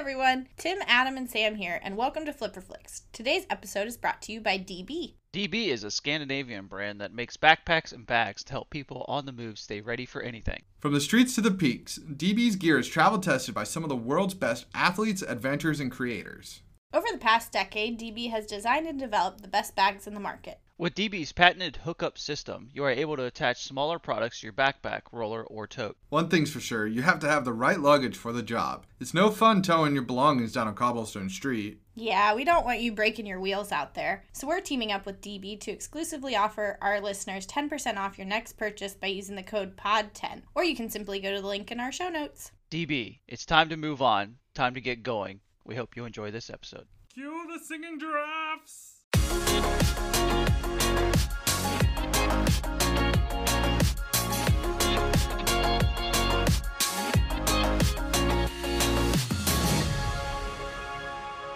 everyone. Tim, Adam, and Sam here, and welcome to Flipper Flicks. Today's episode is brought to you by DB. DB is a Scandinavian brand that makes backpacks and bags to help people on the move stay ready for anything. From the streets to the peaks, DB's gear is travel tested by some of the world's best athletes, adventurers, and creators. Over the past decade, DB has designed and developed the best bags in the market. With DB's patented hookup system, you are able to attach smaller products to your backpack, roller, or tote. One thing's for sure, you have to have the right luggage for the job. It's no fun towing your belongings down a cobblestone street. Yeah, we don't want you breaking your wheels out there. So we're teaming up with DB to exclusively offer our listeners 10% off your next purchase by using the code POD10, or you can simply go to the link in our show notes. DB, it's time to move on, time to get going. We hope you enjoy this episode. Cue the singing giraffes!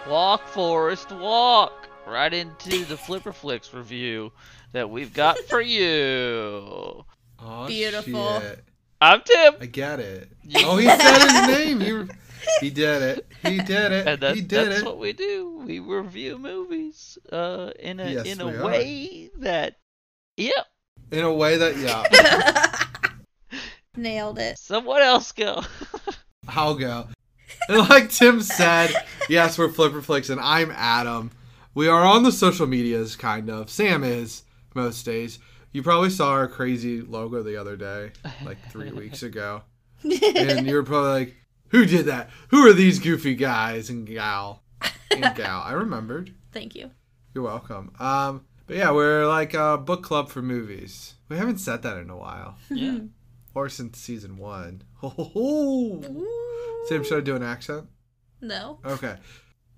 Walk, Forest, walk! Right into the Flipper Flicks review that we've got for you. Oh, Beautiful. shit. I'm Tim, I get it. Oh, he said his name. He, he did it. He did it. and that, he did that's it. what we do. We review movies uh, in a Yes, in we a are. way that, yep, In a way that, yeah. Nailed it. someone else go. I'll go. And like Tim said, yes, we're Flipper Flicks, and I'm Adam. We are on the social medias, kind of. Sam is most days. You probably saw our crazy logo the other day, like three weeks ago, and you were probably like, "Who did that? Who are these goofy guys and gal and gal?" I remembered. Thank you. You're welcome. Um, but yeah, we're like a book club for movies. We haven't said that in a while, yeah. or since season one. Ho, ho, ho. Sam, should I do an accent? No. Okay.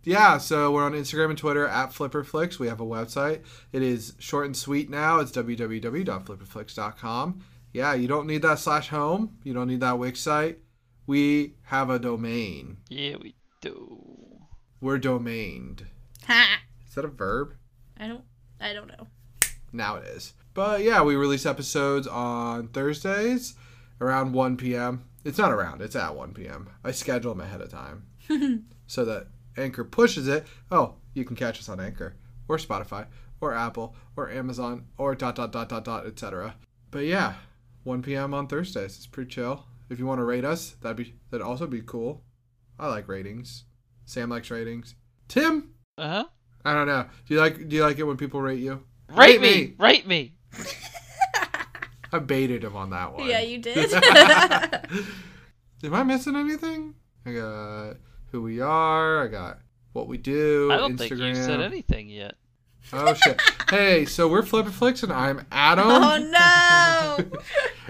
Yeah, so we're on Instagram and Twitter at FlipperFlix. We have a website. It is short and sweet now. It's www.flipperflix.com. Yeah, you don't need that slash home. You don't need that Wix site. We have a domain. Yeah, we do. We're domained. Ha! Is that a verb? I don't. I don't know. Now it is. But yeah, we release episodes on Thursdays around 1 p.m. It's not around, it's at 1 p.m. I schedule them ahead of time so that Anchor pushes it. Oh, you can catch us on Anchor or Spotify or Apple or Amazon or dot dot dot dot dot etc. But yeah, 1 p.m. on Thursdays. It's pretty chill. If you want to rate us, that'd be that'd also be cool. I like ratings. Sam likes ratings. Tim, Uh huh. I don't know. Do you like do you like it when people rate you? Rate Rate me, me. rate me. I baited him on that one. Yeah, you did. Am I missing anything? I got who we are. I got what we do. I don't Instagram. think you said anything yet. Oh shit! hey, so we're Flipper Flicks, and I'm Adam, oh no!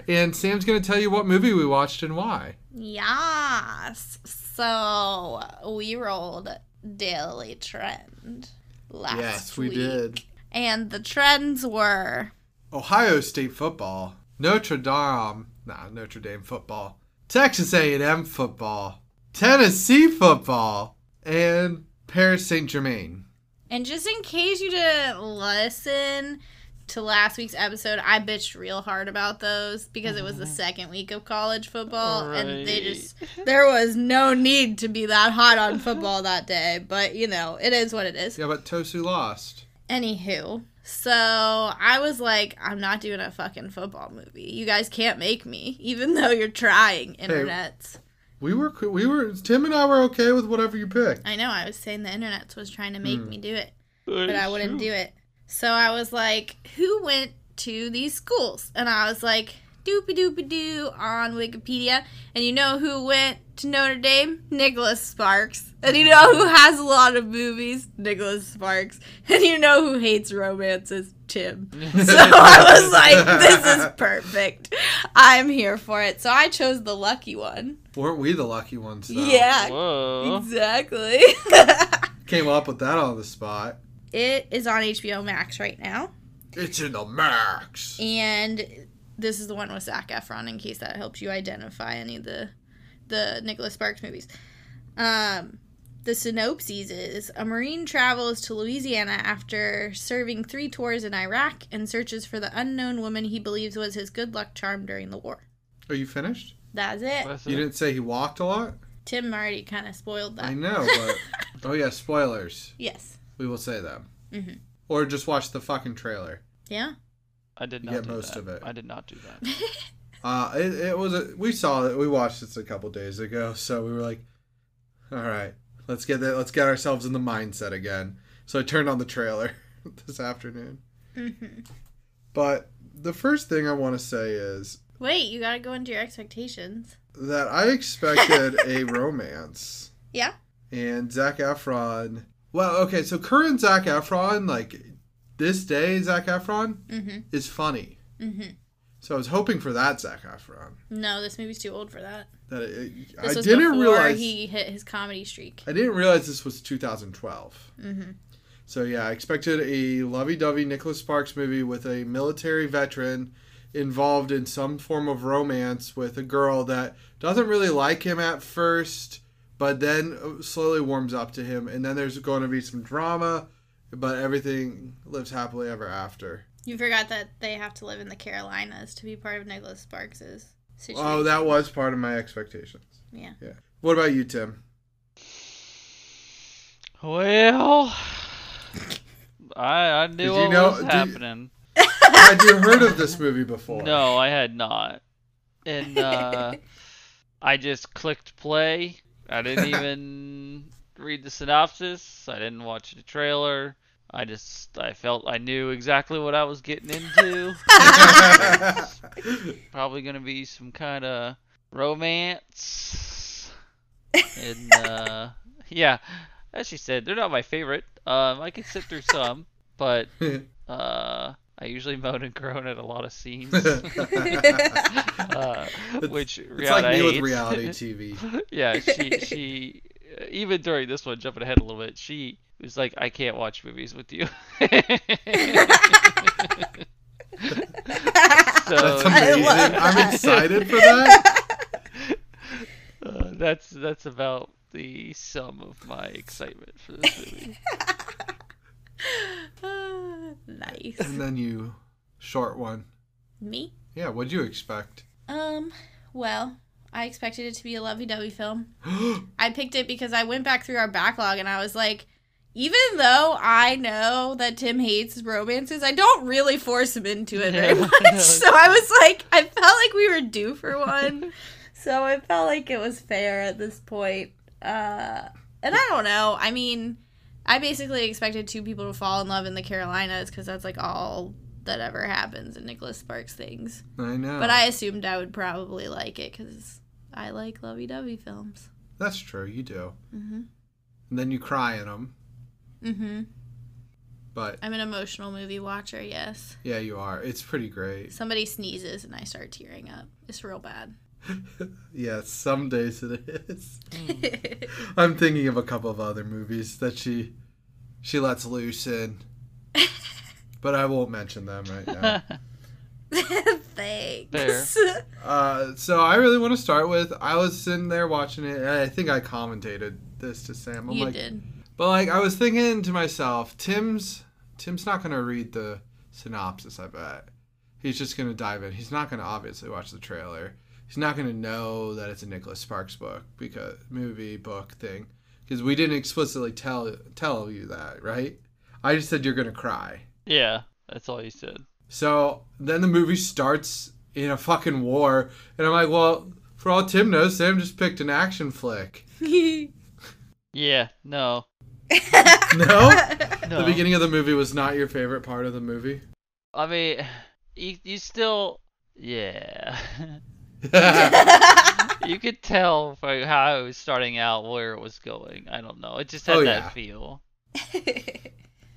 And Sam's gonna tell you what movie we watched and why. yes. So we rolled Daily Trend last yes, we week. did. And the trends were Ohio State football, Notre Dame, nah, Notre Dame football, Texas A&M football, Tennessee football, and Paris Saint Germain. And just in case you didn't listen to last week's episode, I bitched real hard about those because it was the second week of college football and they just there was no need to be that hot on football that day, but you know, it is what it is. Yeah, but Tosu lost. Anywho, so I was like, I'm not doing a fucking football movie. You guys can't make me, even though you're trying, internets. We were we were Tim and I were okay with whatever you picked. I know I was saying the internets was trying to make Hmm. me do it. but I wouldn't do it. So I was like, who went to these schools? And I was like, doopy doopy doo on Wikipedia. And you know who went to Notre Dame? Nicholas Sparks. And you know who has a lot of movies? Nicholas Sparks. And you know who hates romances? Tim. So I was like, this is perfect. I'm here for it. So I chose the lucky one. Weren't we the lucky ones? Though? Yeah, Whoa. exactly. Came up with that on the spot. It is on HBO Max right now. It's in the max. and this is the one with Zac Efron in case that helps you identify any of the the Nicholas Sparks movies. Um, the synopsis is a Marine travels to Louisiana after serving three tours in Iraq and searches for the unknown woman he believes was his good luck charm during the war. Are you finished? That's it. That's You it. didn't say he walked a lot. Tim already kind of spoiled that. I know, but oh yeah, spoilers. Yes. We will say them, Mhm. or just watch the fucking trailer. Yeah. I did not get do most that. of it. I did not do that. Uh, it, it was a, we saw it. We watched this a couple days ago, so we were like, all right, let's get that. Let's get ourselves in the mindset again. So I turned on the trailer this afternoon. hmm But the first thing I want to say is Wait, you gotta go into your expectations. that I expected a romance. Yeah. And Zac Efron. Well, okay, so current Zac Efron, like this day, Zac Efron Mm-hmm. is funny. Mm-hmm. So I was hoping for that Zac Efron. No, this movie's too old for that. That it, This I didn't realize. he hit his comedy streak. I didn't realize this was 2012. Mm-hmm. So yeah, I expected a lovey-dovey Nicholas Sparks movie with a military veteran involved in some form of romance with a girl that doesn't really like him at first, but then slowly warms up to him, and then there's going to be some drama, but everything lives happily ever after. You forgot that they have to live in the Carolinas to be part of Nicholas Sparks's situation. Oh, that was part of my expectations. Yeah. Yeah. What about you, Tim? Well, I I knew Did you what know- was did- happening. Had you heard of this movie before? No, I had not. And uh, I just clicked play. I didn't even read the synopsis. I didn't watch the trailer. I just I felt I knew exactly what I was getting into. Probably gonna be some kind of romance. And uh, yeah, as she said, they're not my favorite. Um, I can sit through some, but uh, I usually moan and groan at a lot of scenes. uh, which it's Rihanna like me with reality TV. yeah, she she uh, even during this one, jumping ahead a little bit, she was like, "I can't watch movies with you." so That's amazing. I'm excited for that. uh, that's that's about the sum of my excitement for this movie. Nice. And then you, short one. Me? Yeah, what'd you expect? Um, well, I expected it to be a lovey-dovey film. I picked it because I went back through our backlog and I was like, even though I know that Tim hates romances, I don't really force him into it very much. so I was like, I felt like we were due for one. so I felt like it was fair at this point. Uh, and I don't know. I mean, I basically expected two people to fall in love in the Carolinas because that's like all that ever happens in Nicholas Sparks things. I know. But I assumed I would probably like it because I like lovey-dovey films. That's true, you do. Mm-hmm. And then you cry in them. Mm-hmm. But I'm an emotional movie watcher, yes. yeah, you are. It's pretty great. Somebody sneezes and I start tearing up. It's real bad. yeah, some days it is. I'm thinking of a couple of other movies that she she lets loose in. but I won't mention them right now. Thanks. Uh, so I really want to start with I was sitting there watching it. and I think I commentated this to Sam. I'm you like, did. But like I was thinking to myself, Tim's Tim's not gonna read the synopsis. I bet he's just gonna dive in. He's not gonna obviously watch the trailer. He's not gonna know that it's a Nicholas Sparks book because movie book thing because we didn't explicitly tell tell you that, right? I just said you're gonna cry. yeah, that's all you said. So then the movie starts in a fucking war, and I'm like, well, for all Tim knows, Sam just picked an action flick. Yeah, no, No, no. the beginning of the movie was not your favorite part of the movie. I mean, you you still, yeah. you could tell by how I was starting out where it was going. I don't know. It just had Oh, that yeah. feel.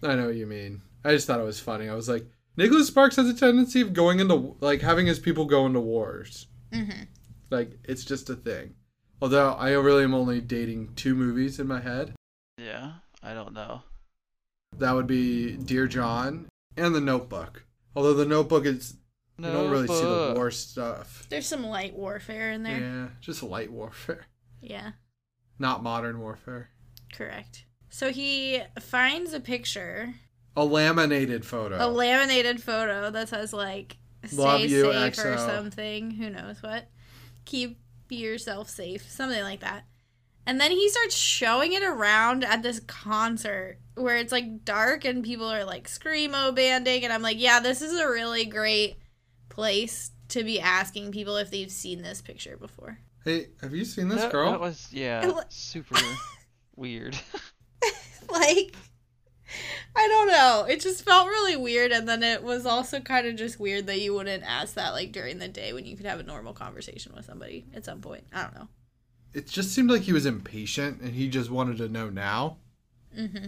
I know what you mean. I just thought it was funny. I was like, Nicholas Sparks has a tendency of going into like having his people go into wars. hmm Like it's just a thing. Although I really am only dating two movies in my head. Yeah, I don't know. That would be Dear John and The Notebook. Although The Notebook is you don't really see the war stuff. There's some light warfare in there. Yeah, just light warfare, yeah. not modern warfare. Correct. So he finds a picture, A laminated photo. a laminated photo that says like "Stay Love you, safe" or something. Who knows what? Keep yourself safe, something like that. And then he starts showing it around at this concert where it's like dark and people are like screamo banding. And I'm like, yeah, this is a really great place to be asking people if they've seen this picture before. Hey, have you seen this that, girl? That was yeah, It super weird. like, I don't know. It just felt really weird. And then it was also kind of just weird that you wouldn't ask that like during the day when you could have a normal conversation with somebody at some point. I don't know. it just seemed like he was impatient and he just wanted to know now. hmm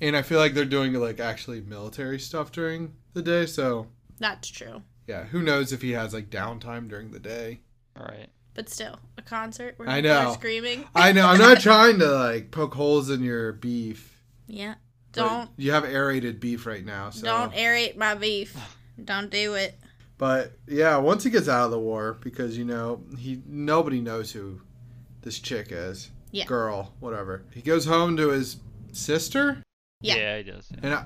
And I feel like they're doing like actually military stuff during the day, so That's true. Yeah, who knows if he has like downtime during the day. All right. But still, a concert where I know. are screaming. I know, I'm not trying to like poke holes in your beef. Yeah. Don't you have aerated beef right now, so don't aerate my beef. Don't do it. But yeah, once he gets out of the war, because you know he nobody knows who this chick is, Yeah. girl, whatever. He goes home to his sister, Yeah. Yeah, he does. Yeah, and I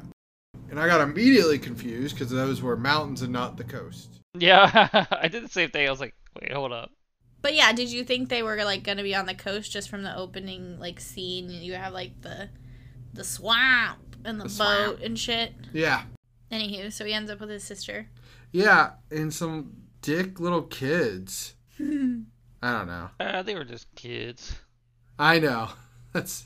and I got immediately confused because those were mountains and not the coast. yeah I did the same thing. I was like, wait, hold up. But yeah, did you think they were like gonna be on the coast just from the opening like scene? You have like the the swamp and the, The boat swamp. and shit. Yeah, Anywho, so he ends up with his sister. yeah, and some dick little kids. I don't know. Uh, they were just kids. I know. That's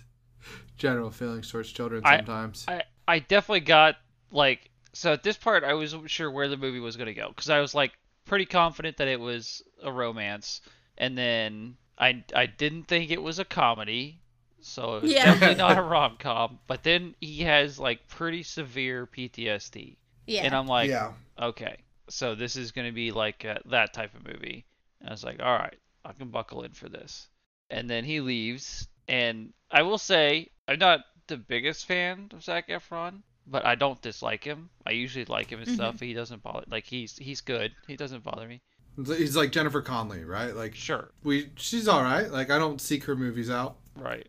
general feelings towards children I- sometimes. I I definitely got like so at this part I wasn't sure where the movie was gonna go because I was like pretty confident that it was a romance, and then I I didn't think it was a comedy, so it was Yeah. definitely not a rom com. But then he has like pretty severe PTSD, Yeah. and I'm like, yeah, okay, so this is gonna be like uh that type of movie. And I was like, all right, I can buckle in for this. And then he leaves, and I will say I'm not the biggest fan of Zac Efron, but I don't dislike him. I usually like him and stuff. He doesn't bother. Like he's he's good. He doesn't bother me. he's like Jennifer Connelly, right? Like Sure, we, she's all right. Like I don't seek her movies out. right.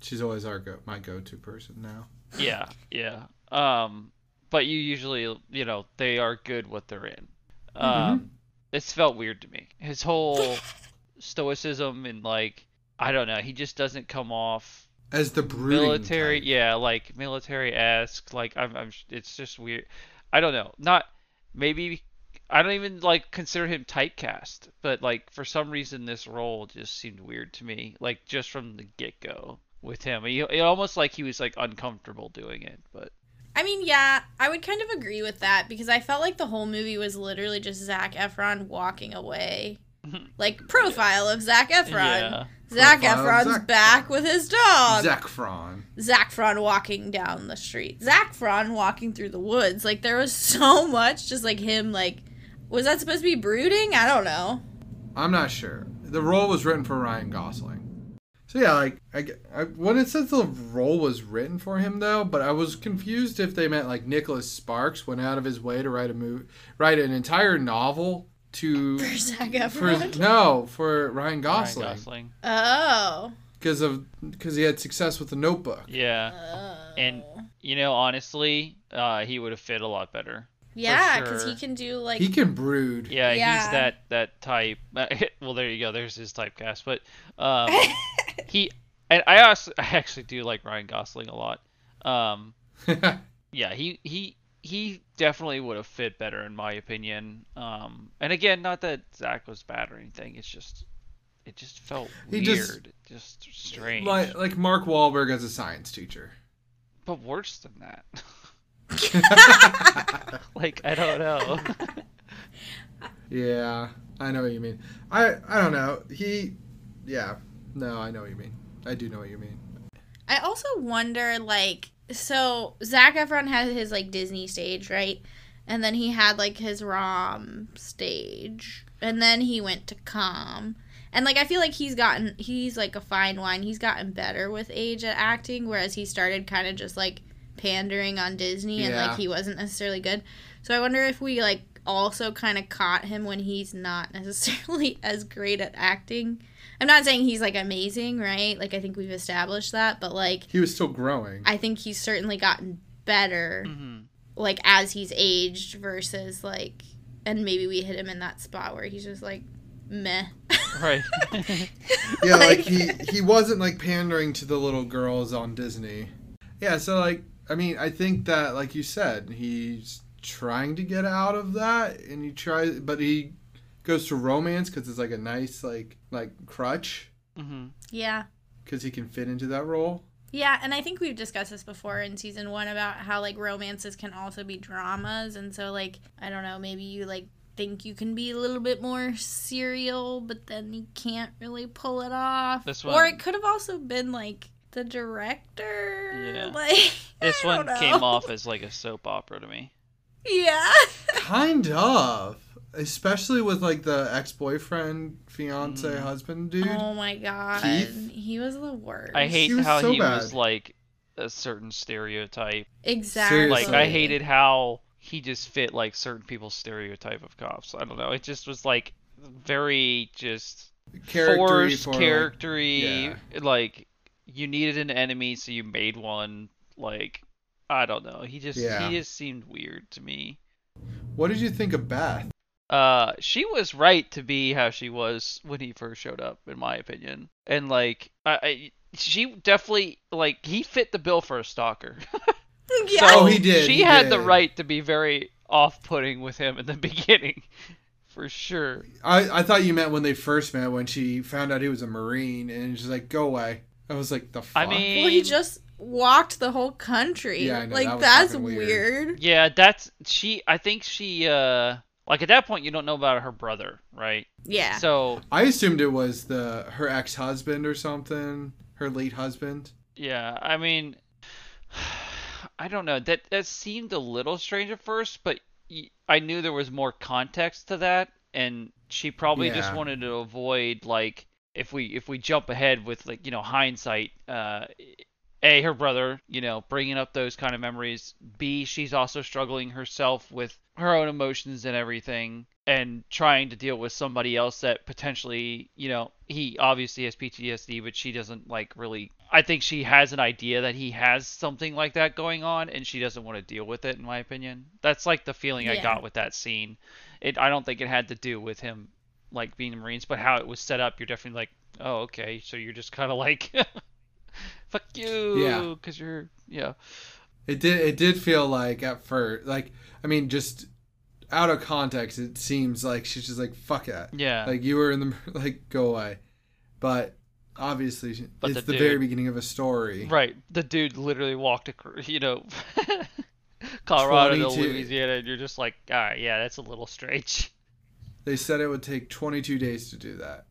She's always our go, my go-to person now. Yeah, yeah. Um, but you usually, you know, they are good what they're in. Um, this felt weird to me. His whole stoicism and like, I don't know, he just doesn't come off As the brooding military. type. Yeah, like military esque. Like I'm, I'm, it's just weird. I don't know. Not maybe. I don't even like consider him typecast, but like for some reason this role just seemed weird to me. Like just from the get go with him, he, it almost like he was like uncomfortable doing it. But I mean, yeah, I would kind of agree with that because I felt like the whole movie was literally just Zac Efron walking away. Like profile of Zac Efron. yeah, Zac Profile Efron's Zac back Efron. with his dog. Zac Efron. Zac Efron walking down the street. Zac Efron walking through the woods. Like there was so much, just like him. Like, was that supposed to be brooding? I don't know. I'm not sure. The role was written for Ryan Gosling. So yeah, like I, I when it says the role was written for him though, but I was confused if they meant like Nicholas Sparks went out of his way to write a movie, write an entire novel to For Zac for Efron. no for Ryan Ryan Gosling Gosling. oh. because of because he had success with the Notebook. Yeah, Oh. and you know honestly, uh, he would have fit a lot better. yeah, because sure. he can do like He can brood. Yeah, Yeah. he's that that type. well, there you go. There's his typecast. But um, he and I also I actually do like Ryan Gosling a lot. Um, yeah, he he he definitely would have fit better in my opinion. Um, and again, not that Zac was bad or anything. It's just it just felt He weird, just- just, strange. like like Mark Wahlberg as a science teacher. but worse than that. like I don't know. Yeah, I know what you mean. I I don't know. He, yeah, no, I know what you mean. I do know what you mean. I also wonder, like, so Zac Efron had his like Disney stage, right? And then he had like his ROM stage, and then he went to Com. And like I feel like he's gotten he's like a fine wine. He's gotten better with age at acting, whereas he started kind of just like pandering on Disney, and Yeah. like he wasn't necessarily good. So I wonder if we like also kind of caught him when he's not necessarily as great at acting. I'm not saying he's like amazing, right? Like I think we've established that, but like He was still growing. I think he's certainly gotten better Mhm. like as he's aged versus like and maybe we hit him in that spot where he's just like meh. Right. yeah, like Like- he he wasn't like pandering to the little girls on Disney. Yeah, so like I mean, I think that like you said, he's trying to get out of that, and he tries, but he goes to romance because it's like a nice like like crutch Mm-hmm. yeah. because he can fit into that role. Yeah, and I think we've discussed this before in season one about how like romances can also be dramas, and so like I don't know, maybe you like think you can be a little bit more serial, but then you can't really pull it off. This one, or it could have also been like the director. Yeah. Like This I one don't came off as like a soap opera to me. Yeah. Kind of, especially with like the ex boyfriend, fiance, Mhm. husband dude. Oh my god, Keith? he was the worst. I hate He how so he was like a certain stereotype. exactly. Like I hated how he just fit like certain people's stereotype of cops. I don't know. It just was like very just Charactery forced, for, like- charactery. Like you needed an enemy, so you made one. Like I don't know. He just Yeah. he just seemed weird to me. What did you think of Beth? Uh, she was right to be how she was when he first showed up, in my opinion. And like, I, I she definitely like he fit the bill for a stalker. yeah. So Oh, he did, She he had the right to be very off-putting with him in the beginning, for sure. I, I thought you meant when they first met when she found out he was a marine and she's like, "Go away." I was like, "The fuck." I mean, well, he just walked the whole country. Yeah, I know, like that that's weird. weird. yeah, that's she. I think she. uh Like at that point, you don't know about her brother, right? Yeah. So I assumed it was the her ex husband or something, her late husband. Yeah, I mean, I don't know. That that seemed a little strange at first, but I knew there was more context to that, and she probably just wanted to avoid like if we if we jump ahead with like you know hindsight. Uh, a her brother, you know, bringing up those kind of memories. B she's also struggling herself with her own emotions and everything and trying to deal with somebody else that potentially, you know, he obviously has PTSD, but she doesn't like really. I think she has an idea that he has something like that going on, and she doesn't want to deal with it. In my opinion, that's like the feeling I got with that scene. It. I don't think it had to do with him like being the Marines, but how it was set up. You're definitely like, oh, okay, so you're just kind of like, fuck you, Yeah. because you're, yeah, It did it did feel like at first, like I mean, just out of context, it seems like she's just like, "Fuck it." yeah, Like you were in the like, go away. But obviously, But it's the the, very beginning of a story. Right. The dude literally walked across, you know, Colorado to Louisiana, and you're just like, all right, yeah, that's a little strange. They said it would take 22 days to do that.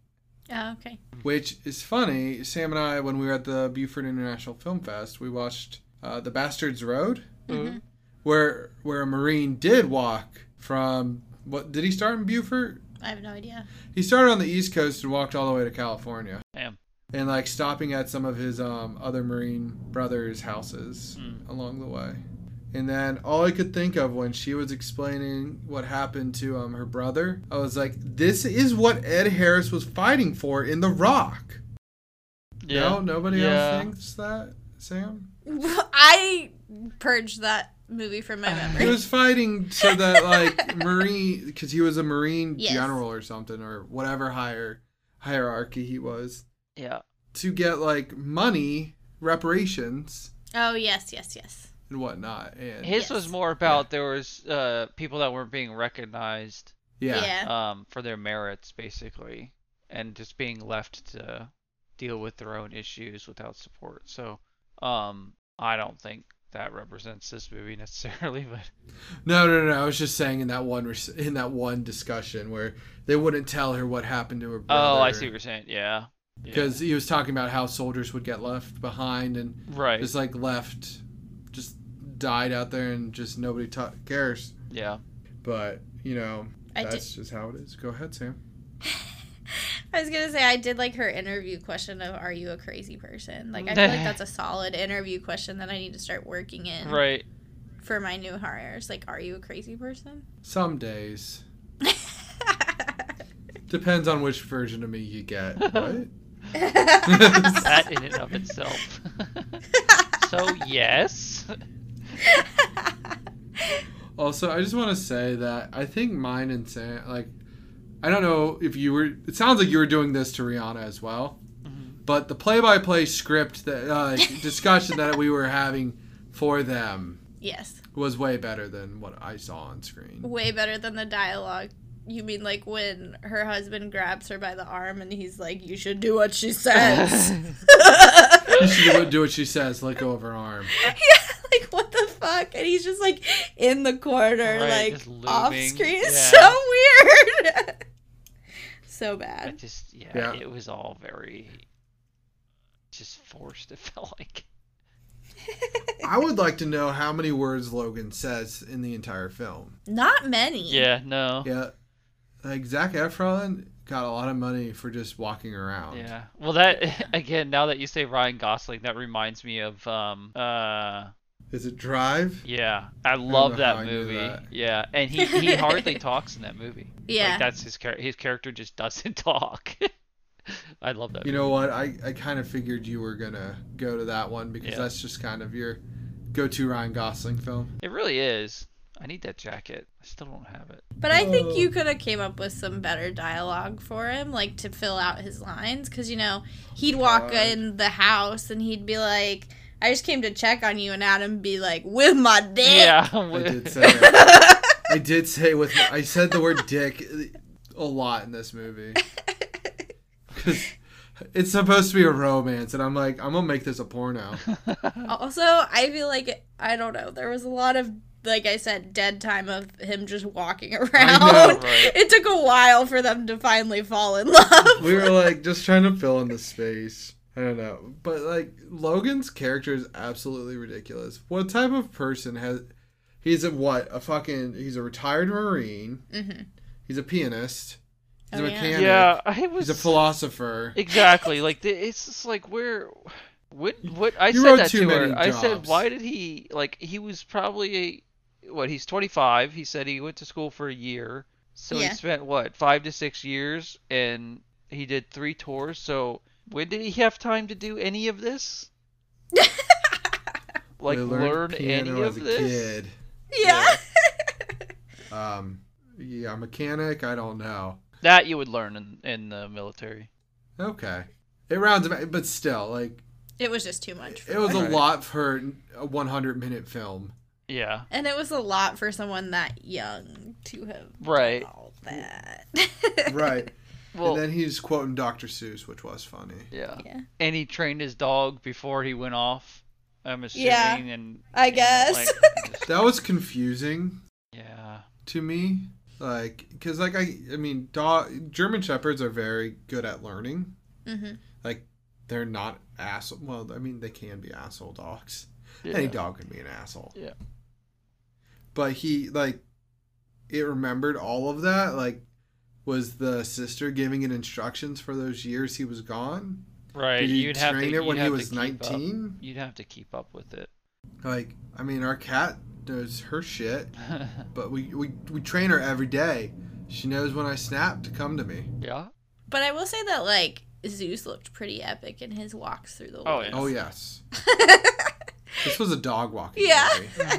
Oh, okay. Which is funny. Sam and I, when we were at the Beaufort International Film Fest, we watched uh, The Bastards Road, Mm-hmm. where where a Marine did walk from what did he start in Buford? I have no idea. He started on the East Coast and walked all the way to California. Damn. And like stopping at some of his um, other Marine brothers' houses Hmm. along the way. And then all I could think of when she was explaining what happened to um, her brother, I was like, this is what Ed Harris was fighting for in The Rock. Yeah. No, nobody Yeah. else thinks that, Sam? I purged that movie from my memory. He was fighting so that like Marine, because he was a Marine Yes. general or something, or whatever higher hierarchy he was, Yeah. to get like money, reparations, oh yes, yes, yes. And whatnot. And His Yes. was more about there was uh, people that weren't being recognized yeah, Yeah. um, for their merits, basically, and just being left to deal with their own issues without support. So, um, I don't think that represents this movie necessarily, but No, no, no, no. I was just saying in that one res- in that one discussion where they wouldn't tell her what happened to her brother. oh, I see what you're saying. Yeah. Yeah. Because he was talking about how soldiers would get left behind and right. just like left, just died out there and just nobody ta- cares. Yeah. But you know, I did- that's just how it is. Go ahead, Sam. I was gonna say I did like her interview question of "Are you a crazy person?" Like I feel like mm. that's a solid interview question that I need to start working in Right. for my new hires. Like, are you a crazy person? Some days depends on which version of me you get. What? that in and of itself. so yes. Also, I just want to say that I think mine and Sam, like I don't know if you were. It sounds like you were doing this to Rihanna as well. Mm-hmm. But the play-by-play script that uh, discussion that we were having for them Yes. was way better than what I saw on screen. Way better than the dialogue. You mean like when her husband grabs her by the arm and he's like, "You should do what she says." She would do what she says, let go of her arm. yeah, like what the fuck? And he's just like in the corner, Right, like off screen. Yeah. so weird. so bad. I just yeah, Yeah. it was all very just forced. It felt like I would like to know how many words Logan says in the entire film. Not many. yeah, no, Yeah, like Zac Efron got a lot of money for just walking around. yeah. Well, that again. Now that you say Ryan Gosling, that reminds me of um uh Is it Drive? yeah. I love know that how I knew movie. that. Yeah, and he he hardly talks in that movie. Yeah. like, that's his character. His character just doesn't talk. I love that. You know what? I, I kind of figured you were gonna go to that one because Yeah. that's just kind of your go-to Ryan Gosling film. It really is. I need that jacket. I still don't have it. But I think Oh. you could have came up with some better dialogue for him, like to fill out his lines, because you know he'd walk God. in the house and he'd be like, "I just came to check on you," and Adam be like, "With my dick." Yeah. I did say it. I did say with my, I said the word dick a lot in this movie because it's supposed to be a romance, and I'm like, I'm gonna make this a porno. Also, I feel like I don't know. There was a lot of, like I said, dead time of him just walking around. know, right. It took a while for them to finally fall in love. we were like just trying to fill in the space. I don't know, but like Logan's character is absolutely ridiculous. What type of person has? He's a what? A fucking. He's a retired marine. hmm He's a pianist. He's Oh, a mechanic. Yeah, I was He's a philosopher. exactly like the, it's just like where what what I You said wrote that too to her. many I said why did he like he was probably a what he's 25. He said he went to school for a year. So Yeah. he spent what 5 to 6 years and he did 3 tours. So when did he have time to do any of this? like We learn any of as a this? kid. Yeah. Um, yeah, mechanic. I don't know. That you would learn in in the military. Okay, it rounds about, but still, like it was just too much. For it was a lot for a 100 minute film. Yeah. and it was a lot for someone that young to have Right. done all that. Right. Well, and then he's quoting Dr. Seuss, which was funny. yeah. yeah. And he trained his dog before he went off. I'm assuming. Yeah, and I and, guess. like, That was confusing yeah. to me, like because like I I mean, dog German shepherds are very good at learning. hmm Like they're not asshole. Well, I mean, they can be asshole dogs. yeah. Any dog can be an asshole. Yeah. But he like it remembered all of that. Like, was the sister giving it instructions for those years he was gone? Right. Did he you'd have train to, it when he was keep up- nineteen? You'd have to keep up with it. Like, I mean, our cat does her shit, but we we we train her every day. She knows when I snap to come to me. yeah. But I will say that like Zeus looked pretty epic in his walks through the Oh, woods. Oh yes, this was a dog walking Yeah.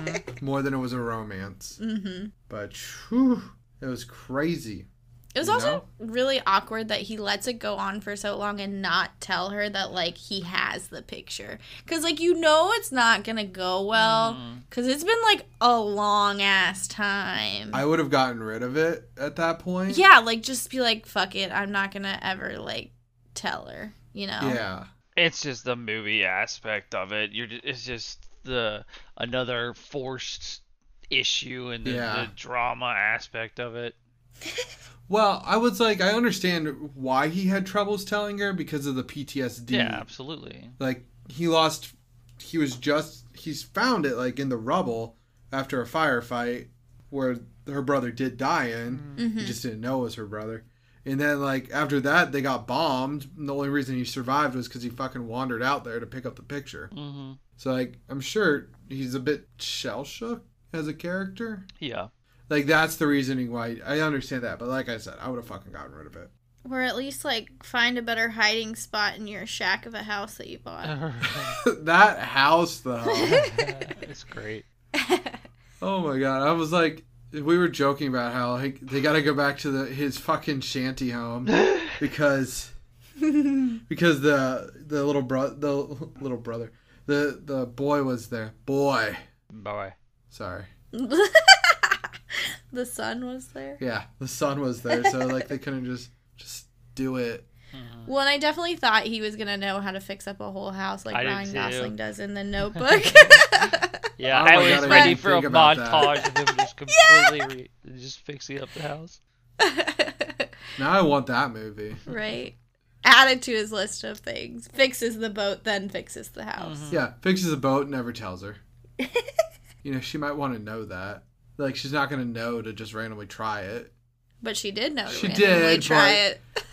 movie more than it was a romance. Mm-hmm. But whew, it was crazy. It was You also know? really awkward that he lets it go on for so long and not tell her that like he has the picture because like you know it's not gonna go well Mhm. because it's been like a long ass time. I would have gotten rid of it at that point. yeah, like just be like fuck it, I'm not gonna ever like tell her. You know? Yeah. It's just the movie aspect of it. You're. ju- It's just the another forced issue and the, Yeah. the drama aspect of it. Well, I was like, I understand why he had troubles telling her because of the PTSD. Yeah, absolutely. Like he lost, he was just he's found it like in the rubble after a firefight where her brother did die in. Mhm. He just didn't know it was her brother. And then like after that, they got bombed. And the only reason he survived was because he fucking wandered out there to pick up the picture. hmm So like, I'm sure he's a bit shell shook as a character. Yeah. Like that's the reasoning why I understand that, but like I said, I would have fucking gotten rid of it. Or at least like find a better hiding spot in your shack of a house that you bought. that house though. it's great. oh my god, I was like, we were joking about how like, they got to go back to the his fucking shanty home because because the the little bro the little brother the the boy was there. Boy, boy sorry. The son was there. Yeah, the son was there, so like they couldn't just just do it. Mm-hmm. Well, and I definitely thought he was gonna know how to fix up a whole house like I did Ryan too. Gosling does in The Notebook. Yeah, Oh I was God, ready didn't for a think about that. montage of him just completely re- just fixing up the house. Now I want that movie. right. Add it to his list of things. Fixes the boat, then fixes the house. Mm-hmm. Yeah, fixes a boat, never tells her. You know, she might want to know that. Like she's not gonna know to just randomly try it. But she did know to She randomly did, try but it.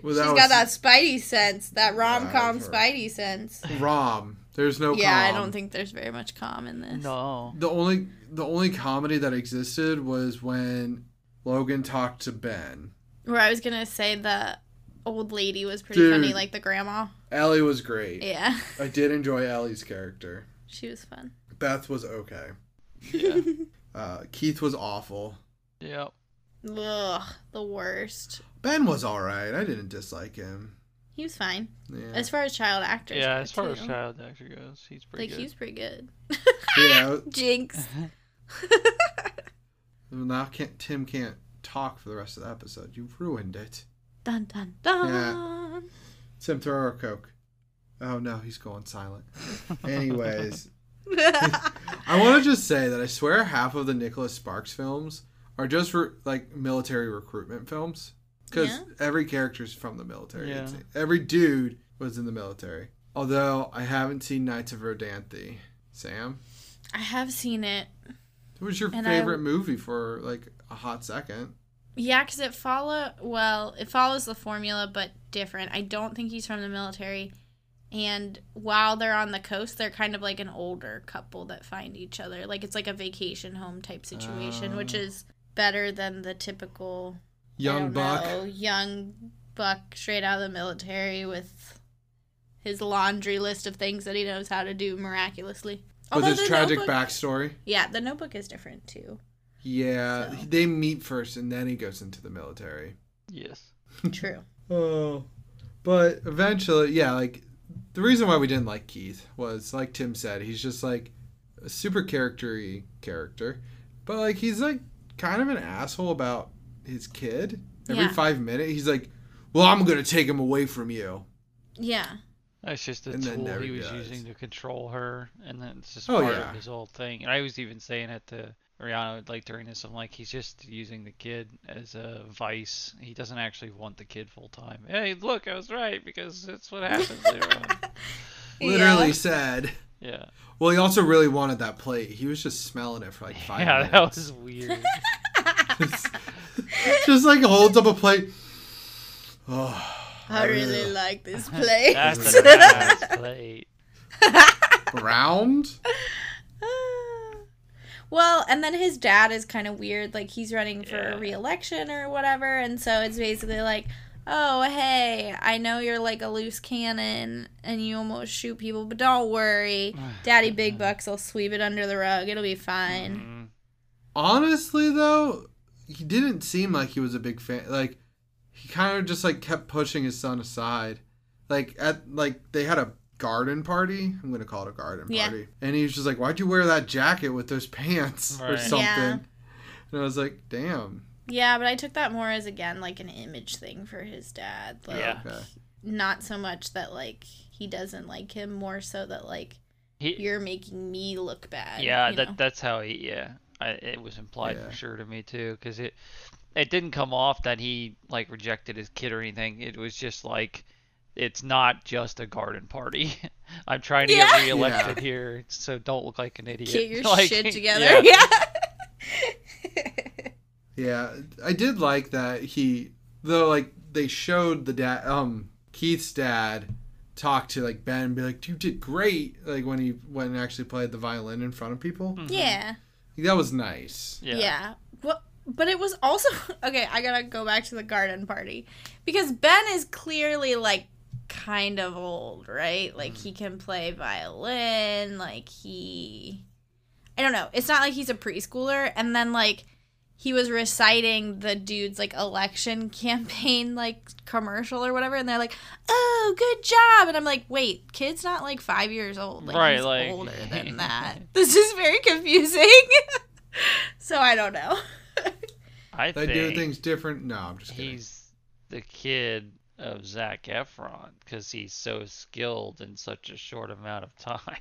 Well, She's was got that Spidey sense, that rom com Yeah, Spidey sense. rom. There's no. Yeah, I don't think there's very much calm in this. No. The only the only comedy that existed was when Logan talked to Ben. Where I was gonna say the old lady was pretty Dude. funny, like the grandma. Ellie was great. Yeah, I did enjoy Ellie's character. she was fun. Beth was okay. Yeah. Uh, Keith was awful. yep. Ugh, the worst. Ben was all right. I didn't dislike him. He was fine Yeah. as far as child actors. Yeah, as far as child actor goes, he's pretty like good. he was pretty good. yeah. Jinx. Now can't, Tim can't talk for the rest of the episode. You've ruined it. dun dun dun. Yeah. Tim, throw her a coke. Oh no, he's going silent. Anyways, I want to just say that I swear half of the Nicholas Sparks films are just re- like military recruitment films because Yeah. every character's from the military. Yeah. Every dude was in the military. Although I haven't seen Nights of Rodanthe. Sam, I have seen it. what was your And I- favorite movie for like a hot second? Yeah, because it follow well, it follows the formula, but different. I don't think he's from the military. And while they're on the coast, they're kind of like an older couple that find each other. Like it's like a vacation home type situation, which Oh. is better than the typical Young Buck. know, young buck straight out of the military with his laundry list of things that he knows how to do miraculously. With Although his tragic Notebook- backstory. Yeah, the notebook is different too. Yeah, So. they meet first and then he goes into the military. Yes. True. Oh, but eventually, yeah, like the reason why we didn't like Keith was like Tim said, he's just like a super charactery character, but like he's like kind of an asshole about his kid. Every Yeah. five minutes, he's like, "Well, I'm gonna take him away from you." Yeah. That's just a And then tool he was does. using to control her, and then it's just Oh, part yeah. of his whole thing. And I was even saying it to Rihanna, like during this, I'm like, he's just using the kid as a vice. He doesn't actually want the kid full time. Hey, look, I was right because that's what happens. Literally Yeah. said. Yeah, Well, he also really wanted that plate. He was just smelling it for like five yeah, minutes. that was weird. just like holds up a plate. Oh, I really like this plate. That's a nice plate. round. Well, and then his dad is kind of weird. Like he's running for Yeah. re-election or whatever, and so it's basically like, "Oh, hey, I know you're like a loose cannon and you almost shoot people, but don't worry, Daddy Big Bucks will sweep it under the rug. It'll be fine." Mm, Honestly, though, he didn't seem like he was a big fan. Like he kind of just like kept pushing his son aside. Like at like they had a garden party. I'm gonna call it a garden Yeah. party. And he was just like, "Why'd you wear that jacket with those pants or something?" Yeah. And I was like, "Damn." Yeah, but I took that more as again like an image thing for his dad. Like, Yeah. Okay. Not so much that like he doesn't like him, more so that like He, you're making me look bad. yeah, you that know? that's how he. Yeah, I, it was implied Yeah. for sure to me too, because it it didn't come off that he like rejected his kid or anything. It was just like it's not just a garden party. I'm trying to Yeah. get reelected here, so don't look like an idiot. Get your Like, shit together. yeah. Yeah. Yeah, I did like that he though like they showed the dad um Keith's dad talk to like Ben and be like, "You did great." Like when he went and actually played the violin in front of people. yeah. That was nice. Yeah. Yeah. Well, but it was also okay. I gotta go back to the garden party because Ben is clearly like kind of old, right? Like mm. he can play violin. Like he, I don't know. It's not like he's a preschooler and then like he was reciting the dude's like election campaign like commercial or whatever and they're like, "Oh, good job." And I'm like, "Wait, kid's not like 5 years old. Like Right, he's like- older than that." this is very confusing. so I don't know. I They think do things different. No, I'm just kidding. he's the kid of Zac Efron because he's so skilled in such a short amount of time.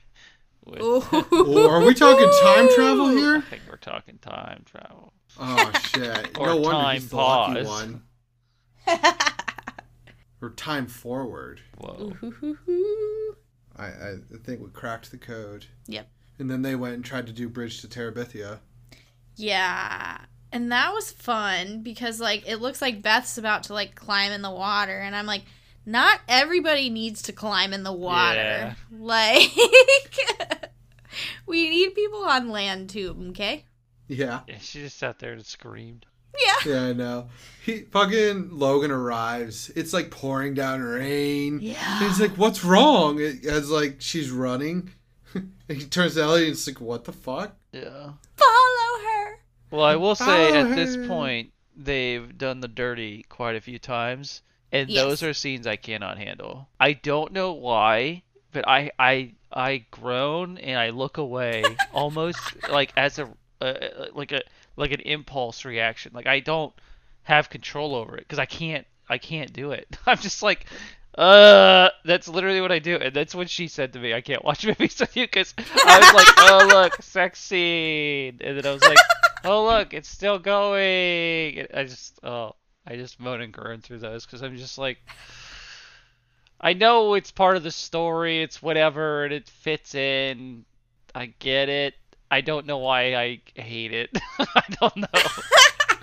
With- Oh, are we talking time travel here? I think we're talking time travel. Oh shit! Or no wonder time he's the lucky pause. one. Or time forward. Whoa. I, I think we cracked the code. Yep. And then they went and tried to do Bridge to Terabithia. Yeah. And that was fun because like it looks like Beth's about to like climb in the water and I'm like not everybody needs to climb in the water. Yeah. Like we need people on land too, okay? Yeah. Yeah, she just sat there and screamed. Yeah. Yeah, I know. He fucking Logan arrives. It's like pouring down rain. Yeah. He's like, "What's wrong?" It, as like she's running. and he turns to Ellie and it's like, "What the fuck?" Yeah. Follow her. Well, I will say Follow at this point they've done the dirty quite a few times, and Yes. those are scenes I cannot handle. I don't know why, but I I I groan and I look away almost like as a uh, like a like an impulse reaction. Like I don't have control over it because I can't I can't do it. I'm just like. Uh, that's literally what I do, and that's what she said to me. I can't watch movies with you because I was like, "Oh look, sex scene," and then I was like, oh look, it's still going. And I just oh, I just moan and groan through those because I'm just like, I know it's part of the story, it's whatever, and it fits in. I get it. I don't know why I hate it. I don't know.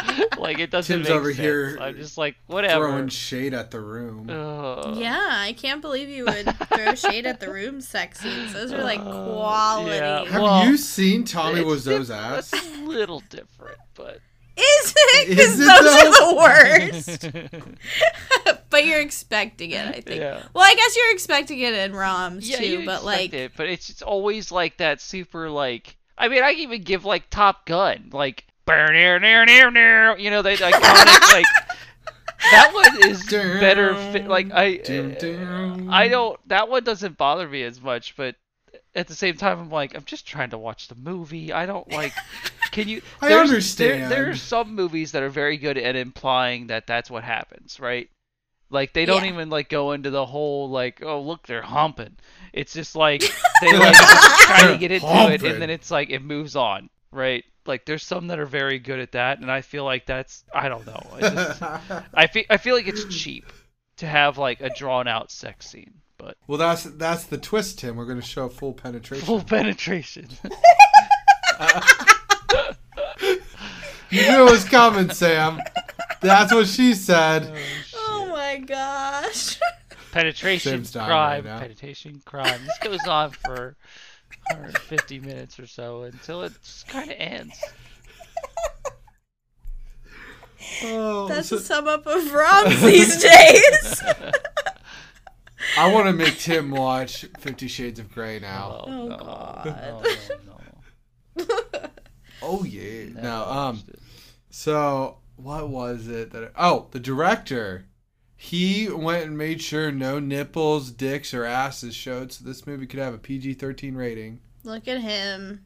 like it doesn't Tim's make over sense. here I'm just like whatever. Throwing shade at the room. Ugh. Yeah, I can't believe you would throw shade at the room sex scenes. Those are like Uh, quality. yeah. Have Well, you seen Tommy It's Wiseau's ass? It's a little different, but Is it? Is Because it, those though? are the worst. but you're expecting it, I think. yeah. Well, I guess you're expecting it in ROMs Yeah, too, you but expect like, it, but it's just always like that super like. I mean, I can even give like Top Gun, like burn near near near near. You know, the iconic like. That one is better. Fit, like I, Dun, dun. I don't. That one doesn't bother me as much, but at the same time, I'm like, I'm just trying to watch the movie. I don't like. Can you? I there's- understand. There, there are some movies that are very good at implying that that's what happens, right? Like they don't Yeah. even like go into the whole like, oh look, they're humping. It's just like they like just try to get into it, and then it's like it moves on, right? Like there's some that are very good at that, and I feel like that's I don't know. I, just, I feel I feel like it's cheap to have like a drawn out sex scene, but well, that's that's the twist, Tim. We're going to show full penetration. full penetration. You knew it was coming, Sam. That's what she said. oh, oh my gosh. penetration crime, right penetration crime. This goes on for 150 minutes or so until it just kind of ends. Oh, That's so- a sum up of ROMs these days. I want to make Tim watch Fifty Shades of Grey now. Oh, no. God. No, no, no. Oh yeah. Never No. Um. So what was it that? Oh, the director. He went and made sure no nipples, dicks, or asses showed, so this movie could have a PG-13 rating. Look at him.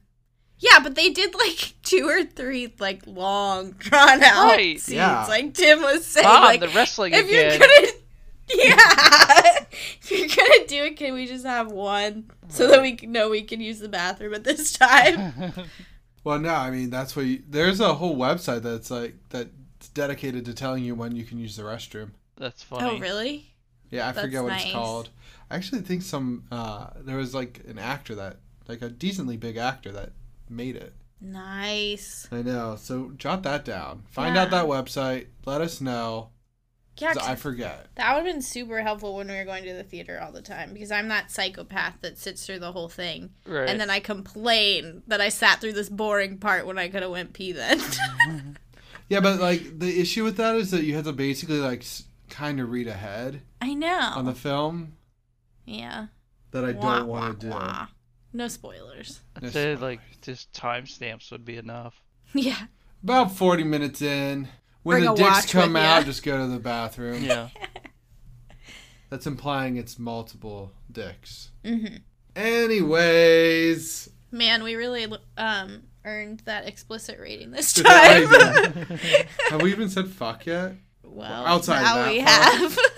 Yeah, but they did like two or three like long drawn out Right, scenes. yeah. Like Tim was saying, Bob, like the wrestling if you're gonna, yeah, if you're gonna do it, can we just have one so that we can know we can use the bathroom at this time? Well, no, I mean that's what. You, there's a whole website that's like that's dedicated to telling you when you can use the restroom. That's funny. oh, really? Yeah, I That's forget what nice. it's called. I actually think some uh, there was like an actor that like a decently big actor that made it. Nice. I know. So jot that down. Find Yeah. out that website. Let us know. Yeah, 'cause 'cause I forget. that would have been super helpful when we were going to the theater all the time because I'm that psychopath that sits through the whole thing. Right. And then I complain that I sat through this boring part when I could have went pee then. Yeah, but like the issue with that is that you have to basically like kind of read ahead I know. on the film yeah. that I Wah, don't want to do. wah. No spoilers. I'd No say like just timestamps would be enough. Yeah. About 40 minutes in. When Bring the dicks come with out, ya. just go to the bathroom. Yeah. That's implying it's multiple dicks. hmm Anyways. Man, we really um earned that explicit rating this time. Have we even said fuck yet? Well, Outside now that we part. have.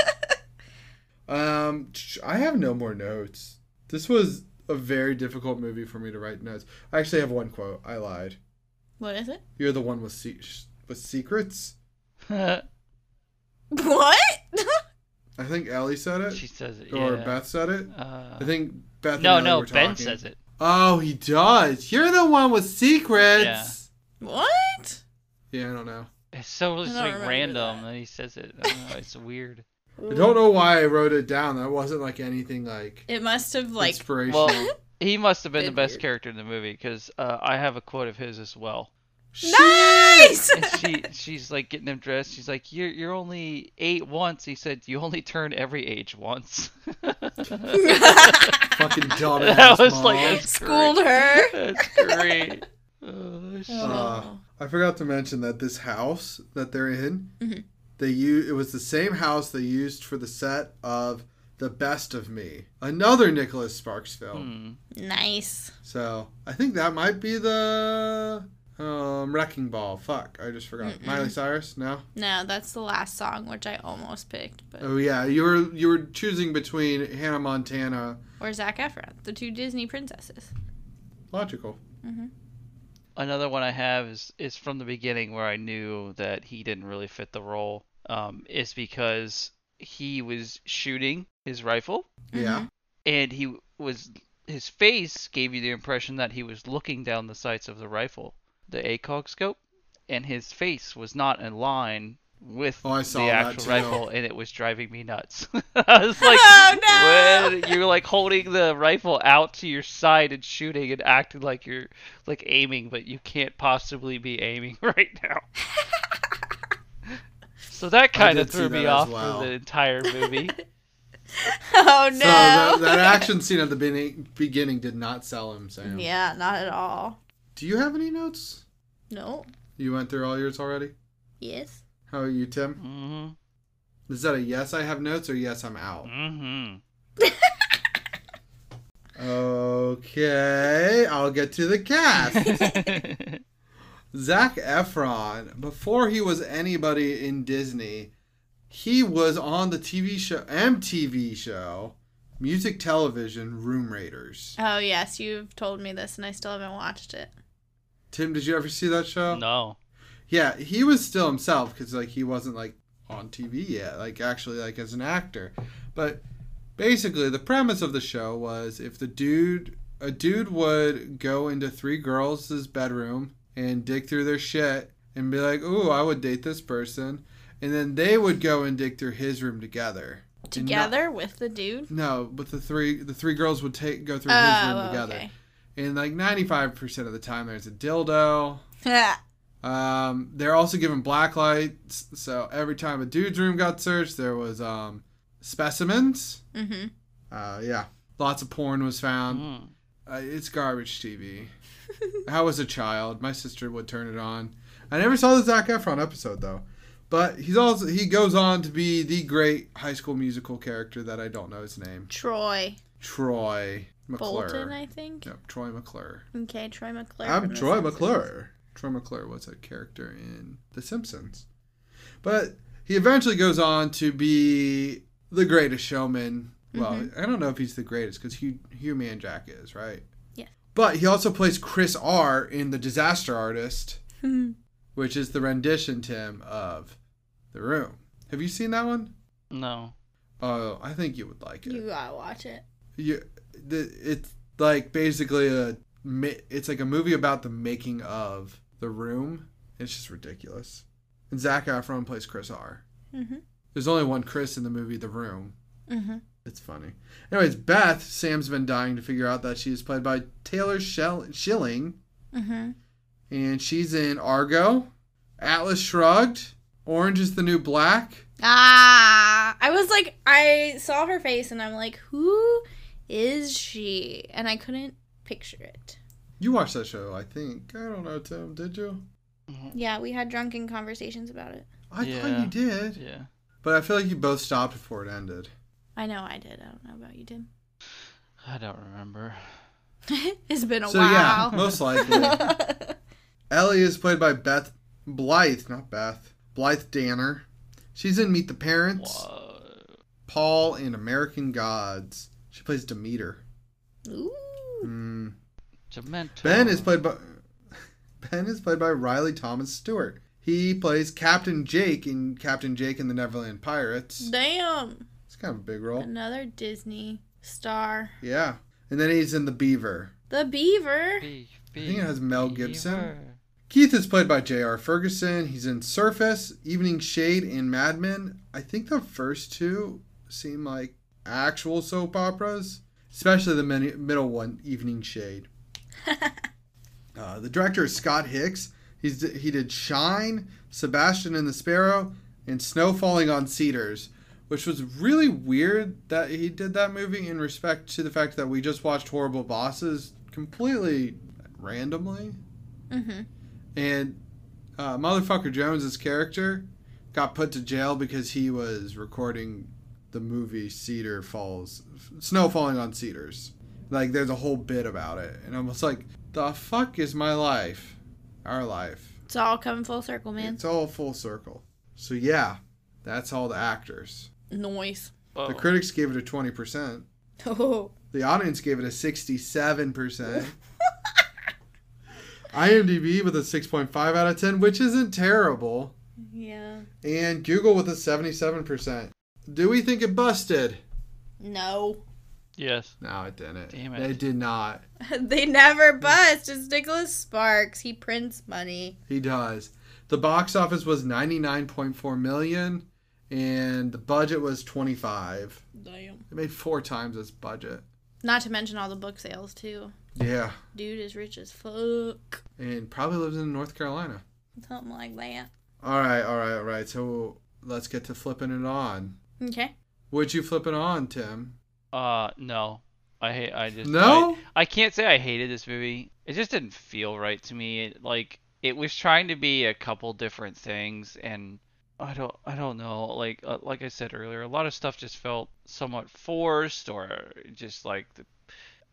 Um, I have no more notes. This was a very difficult movie for me to write notes. I actually have one quote. I lied. what is it? You're the one with se- with secrets. What? I think Ellie said it, she says it. or yeah. Beth said it. Uh, I think Beth. no, Ellie no, were Ben talking. says it. Oh, he does. You're the one with secrets. what? Yeah, I don't know. It's so I just like random that. that he says it. I don't know. It's weird. I don't know why I wrote it down. That wasn't like anything like It must have like inspirational. Well, he must have been the best weird. character in the movie because uh, I have a quote of his as well. nice. And she she's like getting him dressed. She's like, "You're you're only eight once." He said, "You only turn every age once." Fucking dumb. that was like that's Schooled great. her. That's great. Oh. Uh, I forgot to mention that this house that they're in, Mhm. they u- it was the same house they used for the set of The Best of Me, another Nicholas Sparks film. Hmm. nice. So I think that might be the um, Wrecking Ball. Fuck, I just forgot. Mm-mm. Miley Cyrus? No. No, that's the last song, which I almost picked, but Oh yeah, you were you were choosing between Hannah Montana. or Zac Efron, the two Disney princesses. Logical. Another one I have is is from the beginning where I knew that he didn't really fit the role. Um, is because he was shooting his rifle Yeah. and he was his face gave you the impression that he was looking down the sights of the rifle, the ACOG scope, and his face was not in line with Oh, the actual rifle, and it was driving me nuts. I was like, Oh, no! when you're like holding the rifle out to your side and shooting and acting like you're like aiming, but you can't possibly be aiming right now. So that kind of threw me off well. for the entire movie. Oh no. So that, that action scene at the beginning, beginning did not sell him, Sam. yeah, not at all. Do you have any notes? No. You went through all yours already? Yes. How are you, Tim? hmm Is that a yes, I have notes, or yes, I'm out? hmm Okay, I'll get to the cast. Zac Efron, before he was anybody in Disney, he was on the TV show, MTV show, music television, Room Raiders. Oh yes, you've told me this, and I still haven't watched it. Tim, did you ever see that show? no. Yeah, he was still himself because like he wasn't like on TV yet, like actually like as an actor. But basically, the premise of the show was if the dude, a dude would go into three girls' bedroom and dig through their shit and be like, "Ooh, I would date this person," and then they would go and dig through his room together. Together with the dude. No, but the three the three girls would take go through his room Oh, together, okay. and like ninety five percent of the time, there's a dildo. Um, they're also given black lights, so every time a dude's room got searched, there was um, specimens. mm-hmm. Uh, yeah, lots of porn was found. Mm. Uh, it's garbage TV. I was a child. My sister would turn it on. I never saw the Zac Efron episode though, but he's also he goes on to be the great High School Musical character that I don't know his name. Troy Troy McClure. Bolton, I think. Yep, Troy McClure. Okay, Troy McClure. I'm Troy Simpsons. McClure. Troy McClure was a character in The Simpsons. But he eventually goes on to be the greatest showman. Well, Mm-hmm. I don't know if he's the greatest because Hugh, Hugh Manjack is, right? Yeah. But he also plays Chris R in The Disaster Artist, Hmm. which is the rendition, Tim, of The Room. Have you seen that one? No. Oh, I think you would like it. You gotta watch it. you the, it's like basically a it's like a movie about the making of the room it's just ridiculous and zac efron plays chris r Mm-hmm. there's only one chris in the movie the room Mm-hmm. it's funny anyways beth sam's been dying to figure out that she is played by taylor Shell- schilling Mm-hmm. and she's in argo atlas shrugged orange is the new black Ah, I was like, I saw her face, and I'm like, who is she? And I couldn't picture it. You watched that show, I think. I don't know, Tim. Did you? Yeah, we had drunken conversations about it. I thought you did. Yeah. But I feel like you both stopped before it ended. I know I did. I don't know about you, Tim. I don't remember. it's been a so yeah, while. most likely. Ellie is played by Beth Blythe, not Beth. Blythe Danner. She's in Meet the Parents, Whoa. Paul, and American Gods. She plays Demeter. Ooh. Hmm. Demento. Ben is played by Ben is played by Riley Thomas Stewart. He plays Captain Jake in Captain Jake and the Neverland Pirates. Damn. It's kind of a big role. Another Disney star. Yeah. And then he's in The Beaver. The Beaver. Beef, think it has Mel Gibson. beaver. Keith is played by J.R. Ferguson. He's in Surface, Evening Shade, and Mad Men. I think the first two seem like actual soap operas, especially the mini- middle one, Evening Shade. Uh, the director is Scott Hicks. He's he did Shine, Sebastian and the Sparrow, and Snow Falling on Cedars, which was really weird that he did that movie in respect to the fact that we just watched Horrible Bosses completely randomly. Mm-hmm. And uh, motherfucker Jones's character got put to jail because he was recording the movie Cedar Falls, Snow Falling on Cedars. Like, there's a whole bit about it, and I'm just like, the fuck is my life, our life? It's all coming full circle, man. It's all full circle. So yeah, that's all the actors. Noise. Whoa. The critics gave it a 20%. Oh. The audience gave it a 67%. IMDb with a 6.5 out of 10, which isn't terrible. Yeah. And Google with a 77%. Do we think it busted? No. Yes. No, it didn't. Damn it. They did not. they never bust. It's Nicholas Sparks. He prints money. He does. The box office was 99.4 million and the budget was 25. Damn. It made four times its budget. Not to mention all the book sales too. Yeah. Dude is rich as fuck. And probably lives in North Carolina. Something like that. All right, all right, all right. So let's get to flipping it on. Okay. Would you flip it on, Tim? Uh, no. I hate. I just No? I, I can't say I hated this movie. It just didn't feel right to me. It, like it was trying to be a couple different things, and I don't. I don't know. Like uh, like I said earlier, a lot of stuff just felt somewhat forced, or just like the.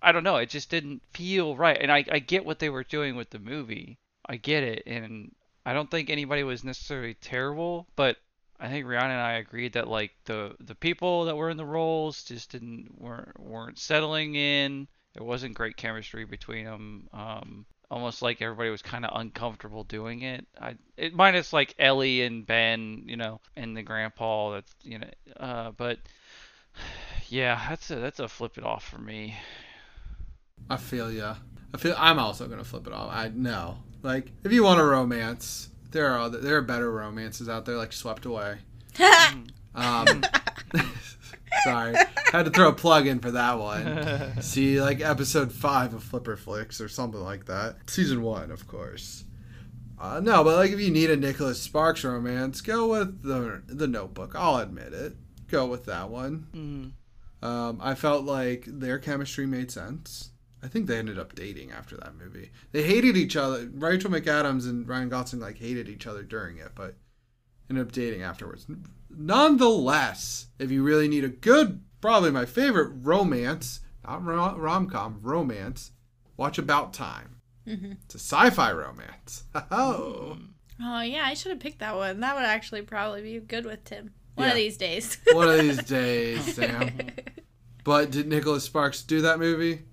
I don't know. It just didn't feel right, and I I get what they were doing with the movie. I get it, and I don't think anybody was necessarily terrible, but I think Rihanna and I agreed that like the the people that were in the roles just didn't weren't weren't settling in. There wasn't great chemistry between them. Um, almost like everybody was kind of uncomfortable doing it. I it minus like Ellie and Ben, you know, and the grandpa. That's you know, uh, but yeah, that's a that's a flip it off for me. I feel ya. I feel I'm also gonna flip it off. I know. Like if you want a romance, there are other, there are better romances out there, like Swept Away. Um, sorry, had to throw a plug in for that one. See, like episode five of Flipper Flicks or something like that. Season one, of course. Uh, no, but like if you need a Nicholas Sparks romance, go with the the Notebook. I'll admit it. Go with that one. Mm. Um, I felt like their chemistry made sense. I think they ended up dating after that movie. They hated each other. Rachel McAdams and Ryan Gosling like hated each other during it, but ended up dating afterwards. Nonetheless, if you really need a good, probably my favorite romance, not rom com, romance, watch About Time. Mhm. It's a sci-fi romance. Oh, Oh yeah, I should have picked that one. That would actually probably be good with Tim. One Yeah. of these days. one of these days, Sam. But did Nicholas Sparks do that movie?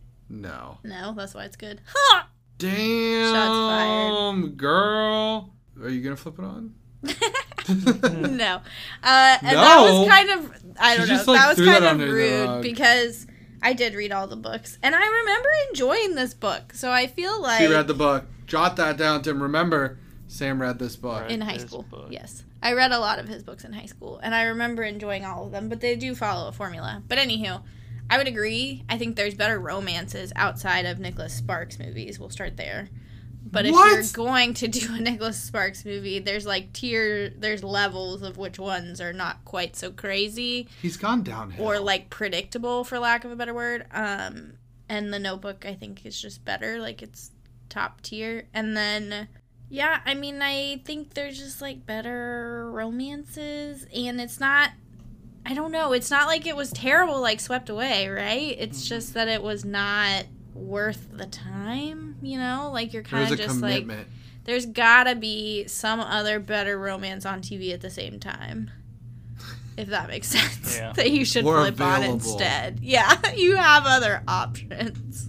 No. no, that's why it's good. Ha! Damn, Shots fired. girl. Are you gonna flip it on? no. Uh, and that was kind of I don't know. just, like, that was threw that kind of rude because I did read all the books and I remember enjoying this book. So I feel like she read the book. Jot that down, Tim. Remember, Sam read this book. Right. in high school. book. Yes. I read a lot of his books in high school and I remember enjoying all of them, but they do follow a formula. But anywho, I would agree. I think there's better romances outside of Nicholas Sparks movies. We'll start there. But if What? you're going to do a Nicholas Sparks movie, there's like tier there's levels of which ones are not quite so crazy He's gone downhill. or like predictable for lack of a better word. Um and The Notebook I think is just better. Like it's top tier. And then yeah, I mean I think there's just like better romances and it's not I don't know, it's not like it was terrible like swept away, right? It's mm-hmm. just that it was not worth the time, you know? Like you're kind of a just like there's gotta be some other better romance on TV at the same time. If that makes sense. Yeah. that you should Or flip on instead. Yeah, you have other options.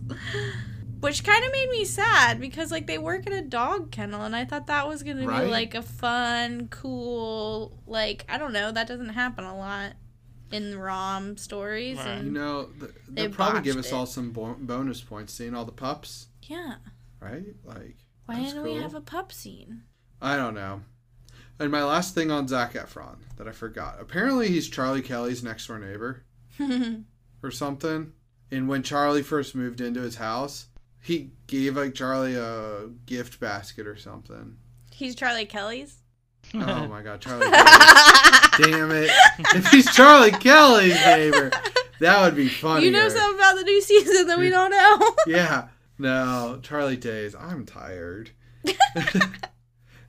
Which kind of made me sad because like they work in a dog kennel and I thought that was going to Right. be like a fun, cool, like I don't know, that doesn't happen a lot in rom stories Right. and You know, th- They they'll probably give us it. all some bo- bonus points seeing all the pups, yeah. right? Like, Why That's didn't we have a pup scene? I don't know. And my last thing on Zac Efron that I forgot. Apparently, he's Charlie Kelly's next door neighbor or something. And when Charlie first moved into his house, he gave like Charlie a gift basket or something. He's Charlie Kelly's. Oh my god, Charlie Kelly. Damn it. If he's Charlie Kelly's neighbor, that would be funny. You know something about the new season that we don't know. Yeah. No, Charlie Day's. I'm tired.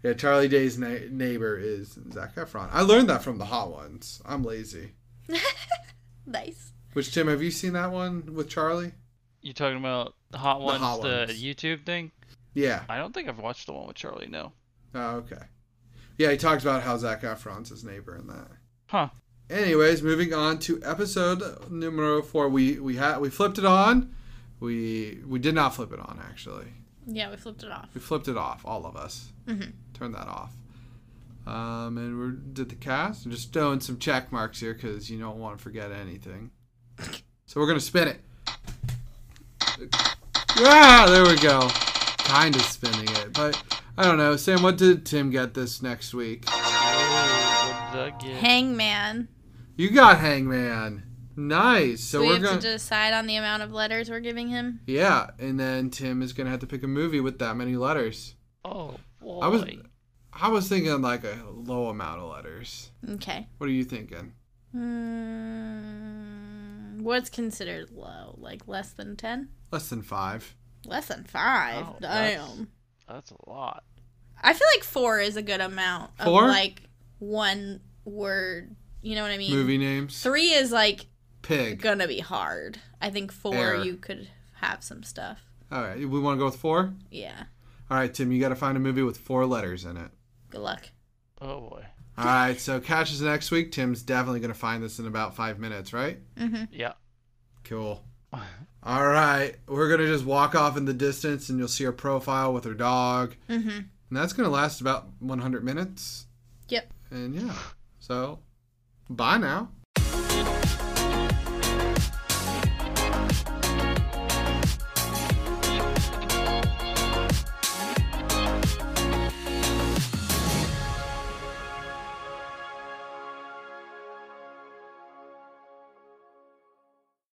yeah, Charlie Day's na- neighbor is Zac Efron. I learned that from the Hot Ones. I'm lazy. nice. Which Tim, have you seen that one with Charlie? You talking about the Hot Ones, Hot the YouTube thing? Yeah. I don't think I've watched the one with Charlie. No. Oh, okay. Yeah, he talks about how Zac Efron's his neighbor in that. Huh. Anyways, moving on to episode numero four. We we had we flipped it on. We we did not flip it on actually. Yeah, we flipped it off. We flipped it off, all of us. Mhm. Turned that off. Um, and we did the cast. I'm just throwing some check marks here because you don't want to forget anything. So we're gonna spin it. Ah, there we go. Kind of spinning it, but I don't know. Sam, what did Tim get this next week? What did I get? Hangman. You got Hangman. Nice. So we we're have gonna. to decide on the amount of letters we're giving him. Yeah, and then Tim is gonna have to pick a movie with that many letters. Oh boy. I was, I was thinking like a low amount of letters. Okay. What are you thinking? Mm, what's considered low? Like less than 10? Less than five. Less than 5. Oh, that's- Damn. That's a lot. I feel like 4 is a good amount of like one word. You know what I mean? Movie names. 3 is like Pig. gonna be hard. I think 4 Air. you could have some stuff. All right, we want to go with four. Yeah. All right, Tim, you got to find a movie with four letters in it. Good luck. Oh boy. All right, so catch us next week. Tim's definitely gonna find this in about five minutes, right? Mm-hmm. Yeah. Cool. All right, we're gonna just walk off in the distance, and you'll see her profile with her dog, Mhm. and that's gonna last about 100 minutes. Yep. And yeah, so bye now.